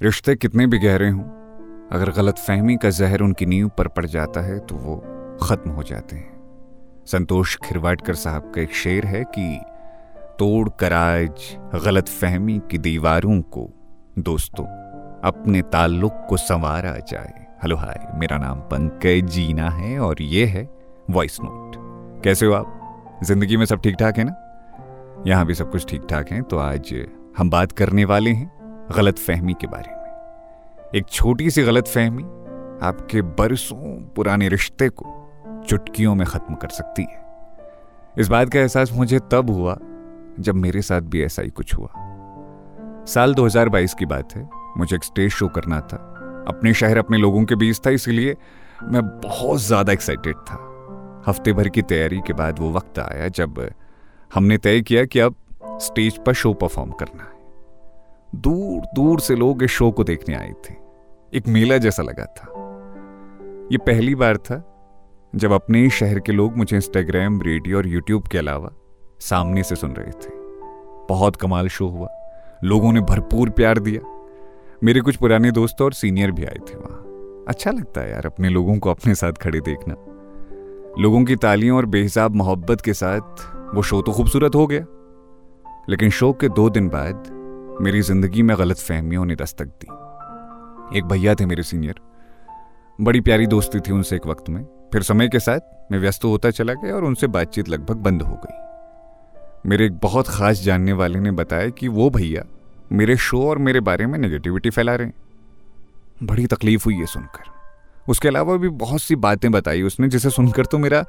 रिश्ते कितने भी गहरे हों, अगर गलत फहमी का जहर उनकी नींव पर पड़ जाता है तो वो खत्म हो जाते हैं। संतोष खिरवाटकर साहब का एक शेर है कि तोड़ कर आज गलत फहमी की दीवारों को, दोस्तों, अपने ताल्लुक को संवारा जाए। हेलो, हाय, मेरा नाम पंकज जीना है और ये है वॉइस नोट। कैसे हो आप? ज़िंदगी में सब ठीक ठाक है ना? यहाँ भी सब कुछ ठीक ठाक है तो आज हम बात करने वाले हैं गलत फहमी के बारे में। एक छोटी सी गलत फहमी आपके बरसों पुराने रिश्ते को चुटकियों में खत्म कर सकती है। इस बात का एहसास मुझे तब हुआ जब मेरे साथ भी ऐसा ही कुछ हुआ। साल 2022 की बात है, मुझे एक स्टेज शो करना था। अपने शहर, अपने लोगों के बीच था, इसलिए मैं बहुत ज़्यादा एक्साइटेड था। हफ़्ते भर की तैयारी के बाद वो वक्त आया जब हमने तय किया कि अब स्टेज पर शो परफॉर्म करना है। दूर दूर से लोग इस शो को देखने आए थे। एक मेला जैसा लगा था। ये पहली बार था जब अपने ही शहर के लोग मुझे इंस्टाग्राम रेडियो और यूट्यूब के अलावा सामने से सुन रहे थे। बहुत कमाल शो हुआ। लोगों ने भरपूर प्यार दिया। मेरे कुछ पुराने दोस्त और सीनियर भी आए थे वहाँ। अच्छा लगता है यार अपने लोगों को अपने साथ खड़े देखना। लोगों की तालियों और बेहिसाब मोहब्बत के साथ वो शो तो खूबसूरत हो गया। लेकिन शो के दो दिन बाद मेरी ज़िंदगी में गलत फहमियों ने दस्तक दी। एक भैया थे मेरे सीनियर। बड़ी प्यारी दोस्ती थी उनसे एक वक्त में। फिर समय के साथ मैं व्यस्त होता चला गया और उनसे बातचीत लगभग बंद हो गई। मेरे एक बहुत खास जानने वाले ने बताया कि वो भैया मेरे शो और मेरे बारे में नेगेटिविटी फैला रहे हैं। बड़ी तकलीफ़ हुई है सुनकर। उसके अलावा भी बहुत सी बातें बताई उसने, जिसे सुनकर तो मेरा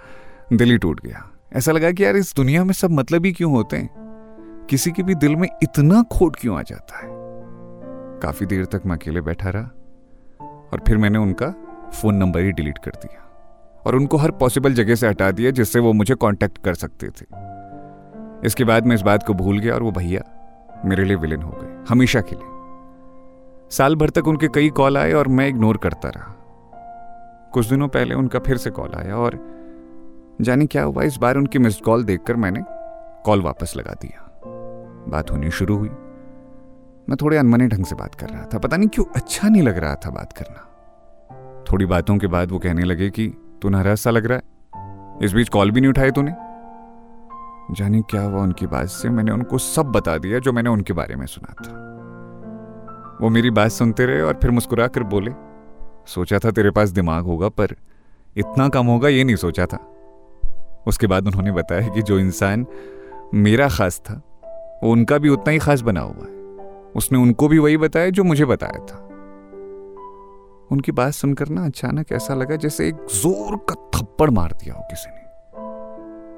दिल ही टूट गया। ऐसा लगा कि यार इस दुनिया में सब मतलब ही क्यों होते हैं? किसी के भी दिल में इतना खोट क्यों आ जाता है? काफ़ी देर तक मैं अकेले बैठा रहा और फिर मैंने उनका फ़ोन नंबर ही डिलीट कर दिया और उनको हर पॉसिबल जगह से हटा दिया जिससे वो मुझे कांटेक्ट कर सकते थे। इसके बाद मैं इस बात को भूल गया और वो भैया मेरे लिए विलेन हो गए, हमेशा के लिए। साल भर तक उनके कई कॉल आए और मैं इग्नोर करता रहा। कुछ दिनों पहले उनका फिर से कॉल आया और जाने क्या हुआ, इस बार उनकी मिस्ड कॉल देखकर मैंने कॉल वापस लगा दिया। बात होनी शुरू हुई। मैं थोड़े अनमने ढंग से बात कर रहा था। पता नहीं क्यों अच्छा नहीं लग रहा था बात करना। थोड़ी बातों के बाद वो कहने लगे कि, तू नाराज़ सा लग रहा है? इस बीच कॉल भी नहीं उठाए तूने? जाने क्या हुआ उनकी बात से, मैंने उनको सब बता दिया जो मैंने उनके बारे में सुना था। वो मेरी बात सुनते रहे और फिर मुस्कुरा कर बोले, सोचा था तेरे पास दिमाग होगा, पर इतना कम होगा ये नहीं सोचा था। उसके बाद उन्होंने बताया कि जो इंसान मेरा खास था उनका भी उतना ही खास बना हुआ है। उसने उनको भी वही बताया जो मुझे बताया था। उनकी बात सुनकर ना अचानक ऐसा लगा जैसे एक ज़ोर का थप्पड़ मार दिया हो किसी ने।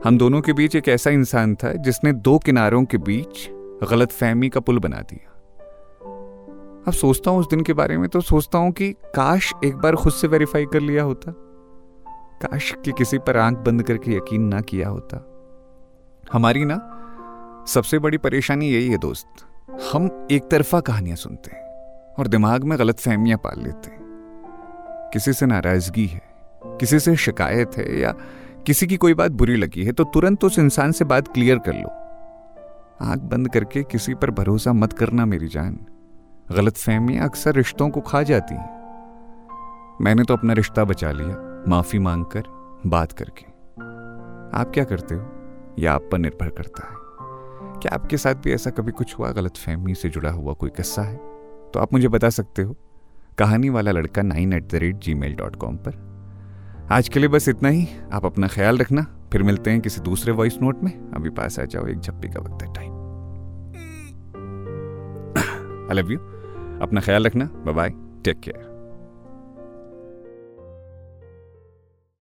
हम दोनों के बीच एक ऐसा इंसान था जिसने दो किनारों के बीच गलत फहमी का पुल बना दिया। अब सोचता हूँ उस दिन के बारे में तो सोचता हूँ कि काश एक बार खुद से वेरीफाई कर लिया होता। काश कि किसी पर आँख बंद करके यकीन ना किया होता। हमारी ना सबसे बड़ी परेशानी यही है, दोस्त। हम एक तरफा कहानियाँ सुनते हैं और दिमाग में गलत फहमियाँ पाल लेते हैं। किसी से नाराज़गी है, किसी से शिकायत है या किसी की कोई बात बुरी लगी है तो तुरंत उस इंसान से बात क्लियर कर लो। आँख बंद करके किसी पर भरोसा मत करना मेरी जान। गलत फहमियाँ अक्सर रिश्तों को खा जाती हैं। मैंने तो अपना रिश्ता बचा लिया, माफ़ी मांगकर, बात करके। आप क्या करते हो? यह आप पर निर्भर करता है? क्या आपके साथ भी ऐसा कभी कुछ हुआ? गलत फहमी से जुड़ा हुआ कोई किस्सा है? तो आप मुझे बता सकते हो। कहानी वाला लड़का nine at the rate Gmail dot com पर। आज के लिए बस इतना ही। आप अपना ख्याल रखना। फिर मिलते हैं किसी दूसरे वॉइस नोट में। अभी पास आ जाओ एक झप्पी का वक्त है। टाइम आई लव यू अपना ख्याल रखना। Bye bye take care